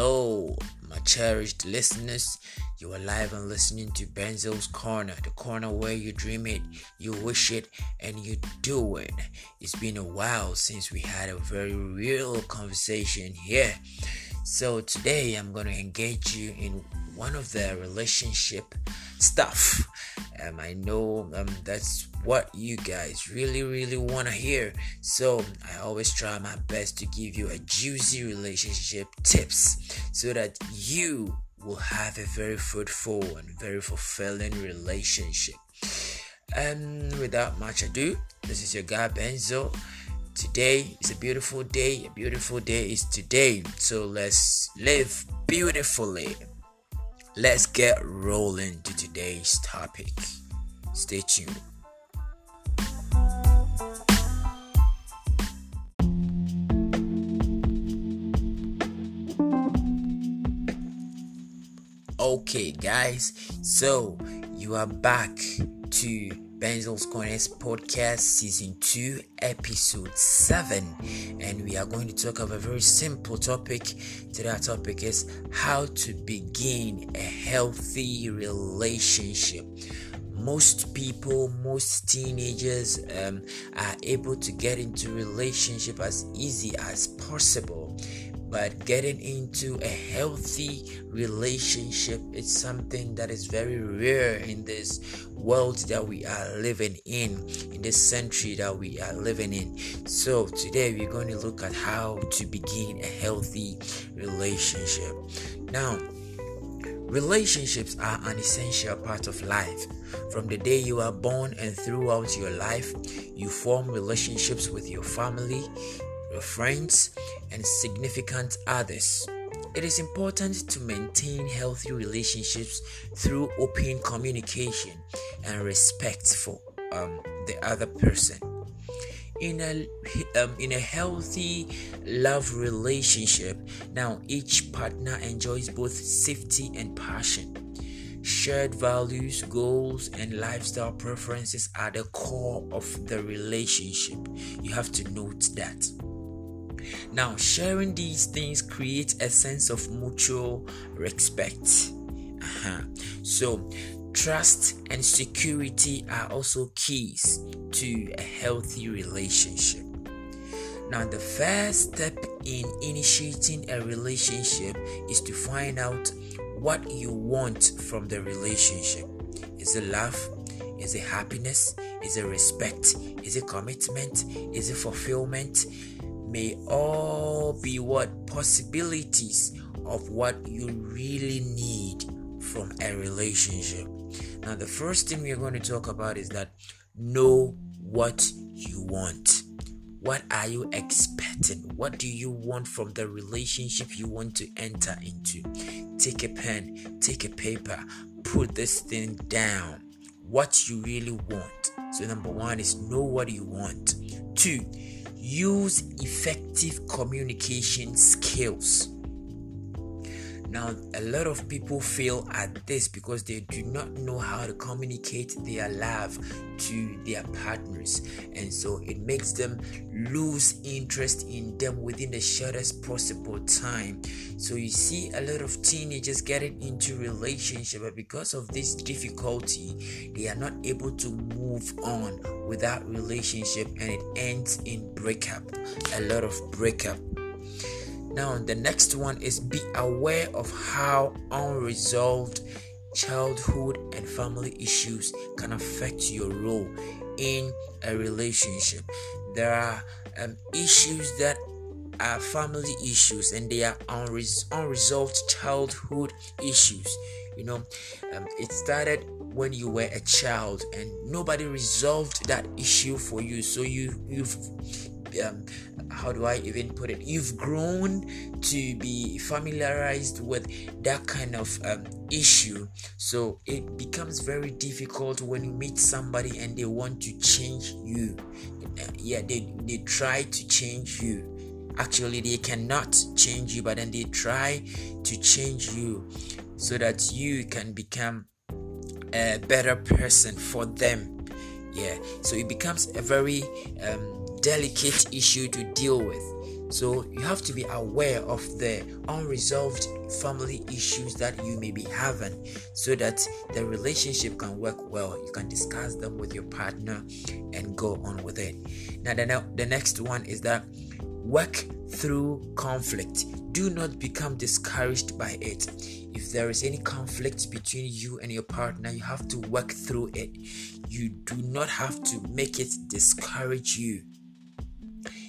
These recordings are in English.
Hello, my cherished listeners. You are live and listening to Benzo's Corner, the corner where you dream it, you wish it, and you do it. It's been a while since we had a very real conversation here. So today I'm going to engage you in one of the relationship stuff. Um, I know um, that's what you guys really, really want to hear. So I always try my best to give you a juicy relationship tips so that you will have a very fruitful and very fulfilling relationship. And without much ado, this is your guy Benzo. Today is a beautiful day. A beautiful day is today. So let's live beautifully. Let's get rolling to today's topic. Stay tuned. Okay, guys, so you are back to Benzo's Corners Podcast Season 2, Episode 7, and we are going to talk of a very simple topic. Today, our topic is how to begin a healthy relationship. Most people, most teenagers um, are able to get into relationship as easy as possible but getting into a healthy relationship is something that is very rare in this world that we are living in in this century that we are living in. So today we're going to look at how to begin a healthy relationship. Now relationships are an essential part of life. From the day you are born and throughout your life you form relationships with your family your friends, and significant others. It is important to maintain healthy relationships through open communication and respect for um, the other person. In a um, in a healthy love relationship, now each partner enjoys both safety and passion. Shared values, goals, and lifestyle preferences are the core of the relationship. You have to note that. Now, sharing these things creates a sense of mutual respect. Uh-huh. So, trust and security are also keys to a healthy relationship. Now, the first step in initiating a relationship is to find out what you want from the relationship. Is it love? Is it happiness? Is it respect? Is it commitment? Is it fulfillment? May all be what possibilities of what you really need from a relationship. Now, the first thing we're going to talk about is that know what you want. What are you expecting? What do you want from the relationship you want to enter into? Take a pen, take a paper, put this thing down. What you really want. So, number one is know what you want. Two, use effective communication skills. Now, a lot of people fail at this because they do not know how to communicate their love to their partners, and so it makes them lose interest in them within the shortest possible time. So, you see a lot of teenagers getting into relationship, but because of this difficulty, they are not able to move on with that relationship, and it ends in breakup. A lot of breakup now, the next one is be aware of how unresolved childhood and family issues can affect your role in a relationship. There are um, issues that are family issues and they are unres- unresolved childhood issues. You know, um, it started when you were a child and nobody resolved that issue for you, so you you've um, how do I even put it? You've grown to be familiarized with that kind of um, issue, so it becomes very difficult when you meet somebody and they want to change you. Yeah, they they try to change you. Actually, they cannot change you, but then they try to change you so that you can become a better person for them. Yeah, so it becomes a very um, delicate issue to deal with. So you have to be aware of the unresolved family issues that you may be having so that the relationship can work well. You can discuss them with your partner and go on with it. Now, the, the next one is that work through conflict. Do not become discouraged by it. If there is any conflict between you and your partner, you have to work through it. You do not have to make it discourage you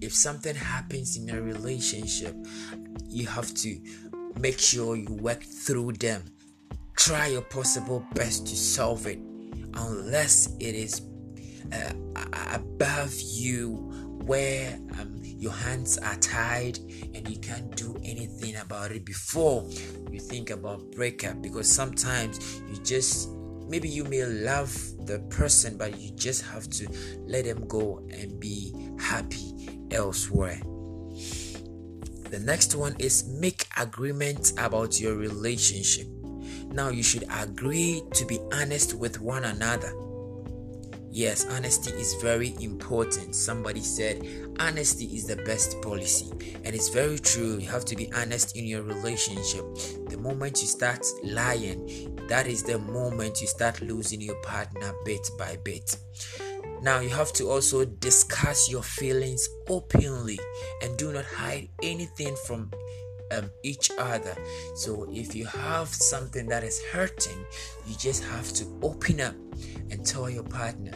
if something happens in a relationship, you have to make sure you work through them. Try your possible best to solve it, unless it is uh, above you where um, your hands are tied and you can't do anything about it before you think about breakup because sometimes you just maybe you may love the person but you just have to let them go and be happy elsewhere. The next one is make agreements about your relationship. Now you should agree to be honest with one another. Yes, honesty is very important. Somebody said honesty is the best policy, and it's very true. You have to be honest in your relationship. The moment you start lying, that is the moment you start losing your partner bit by bit. Now, you have to also discuss your feelings openly and do not hide anything from um, each other. So, if you have something that is hurting, you just have to open up and tell your partner,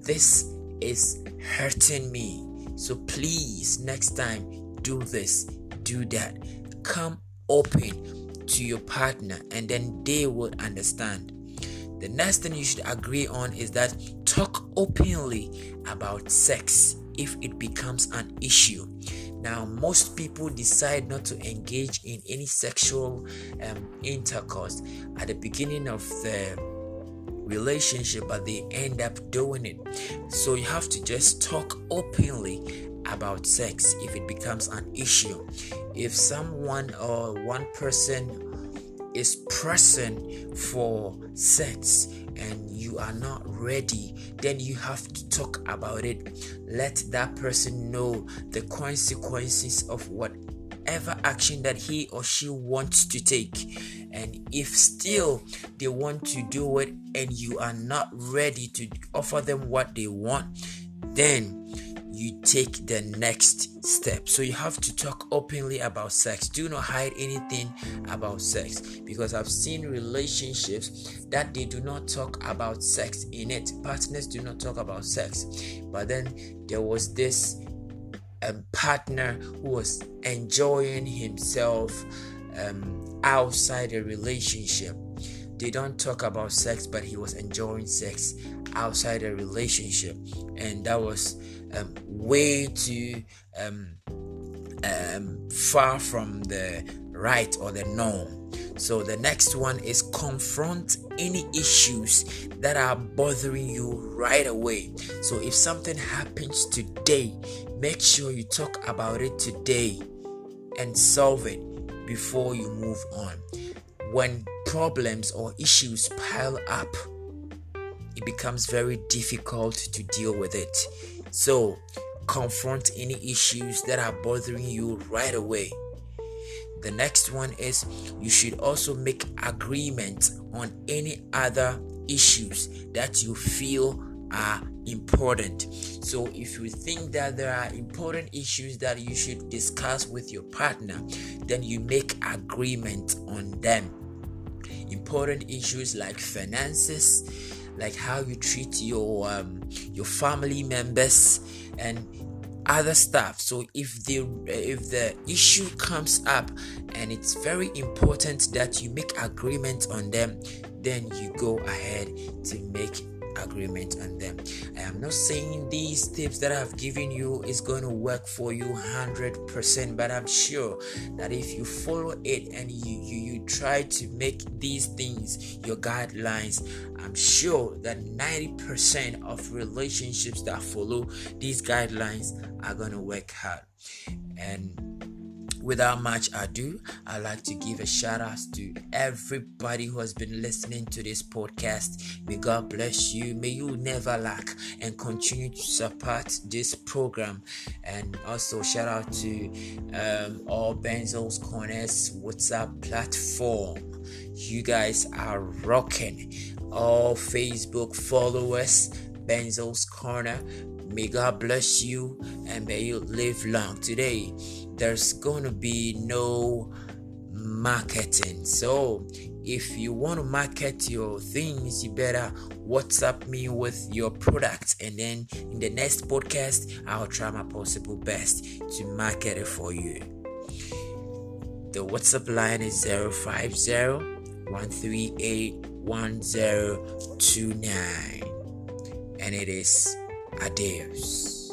This is hurting me. So, please, next time, do this, do that. Come open to your partner, and then they will understand. The next thing you should agree on is that talk openly about sex if it becomes an issue. Now, most people decide not to engage in any sexual um, intercourse at the beginning of the relationship, but they end up doing it. So, you have to just talk openly about sex if it becomes an issue. If someone or one person is pressing for sex and you are not ready, then you have to talk about it. Let that person know the consequences of whatever action that he or she wants to take. And if still they want to do it and you are not ready to offer them what they want, then you take the next step. So you have to talk openly about sex. Do not hide anything about sex because I've seen relationships that they do not talk about sex in it. Partners do not talk about sex. But then there was this um, partner who was enjoying himself um, outside a relationship. They don't talk about sex, but he was enjoying sex outside a relationship, and that was um, way too um, um, far from the right or the norm. So the next one is confront any issues that are bothering you right away. So if something happens today, make sure you talk about it today and solve it before you move on. When problems or issues pile up, it becomes very difficult to deal with it. So, confront any issues that are bothering you right away. The next one is you should also make agreements on any other issues that you feel are important. So, if you think that there are important issues that you should discuss with your partner, then you make agreement on them. Important issues like finances, like how you treat your um, your family members and other stuff so if the if the issue comes up and it's very important that you make agreement on them then you go ahead to make agreement on them. I am not saying these tips that I've given you is going to work for you 100%, but I'm sure that if you follow it and you, you, you try to make these things your guidelines, I'm sure that 90% of relationships that follow these guidelines are going to work hard. And without much ado, I'd like to give a shout out to everybody who has been listening to this podcast. May God bless you. May you never lack and continue to support this program. And also, shout out to um, all Benzo's Corners WhatsApp platform. You guys are rocking. All Facebook followers, Benzo's Corner. May God bless you and may you live long. Today, there's gonna be no marketing. So, if you want to market your things, you better WhatsApp me with your products, and then in the next podcast, I'll try my possible best to market it for you. The WhatsApp line is 050 138 1029, and it is adios.